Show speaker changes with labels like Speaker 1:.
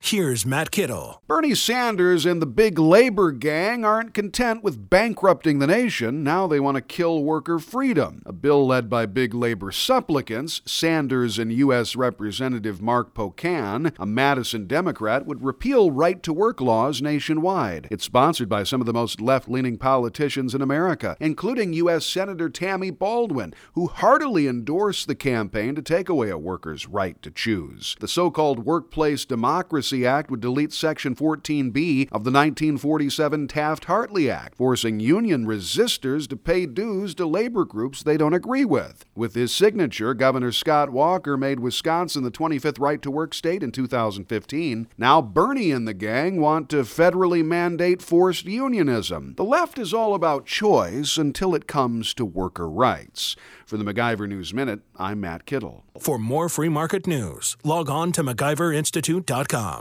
Speaker 1: Here's Matt Kittle.
Speaker 2: Bernie Sanders and the big labor gang aren't content with bankrupting the nation. Now they want to kill worker freedom. A bill led by big labor supplicants, Sanders and U.S. Representative Mark Pocan, a Madison Democrat, would repeal right to work laws nationwide. It's sponsored by some of the most left leaning politicians in America, including U.S. Senator Tammy Baldwin, who heartily endorsed the campaign to take away a worker's right to choose. The so called Workplace Democracy Act would delete Section 14B of the 1947 Taft Hartley Act, forcing union resistors to pay dues to labor groups they don't agree with. With his signature, Governor Scott Walker made Wisconsin the 25th right to work state in 2015. Now Bernie and the gang want to federally mandate forced unionism. The left is all about choice until it comes to worker rights. For the MacIver News Minute, I'm Matt Kittle.
Speaker 1: For more free market news, log on to MacIverInstitute.com.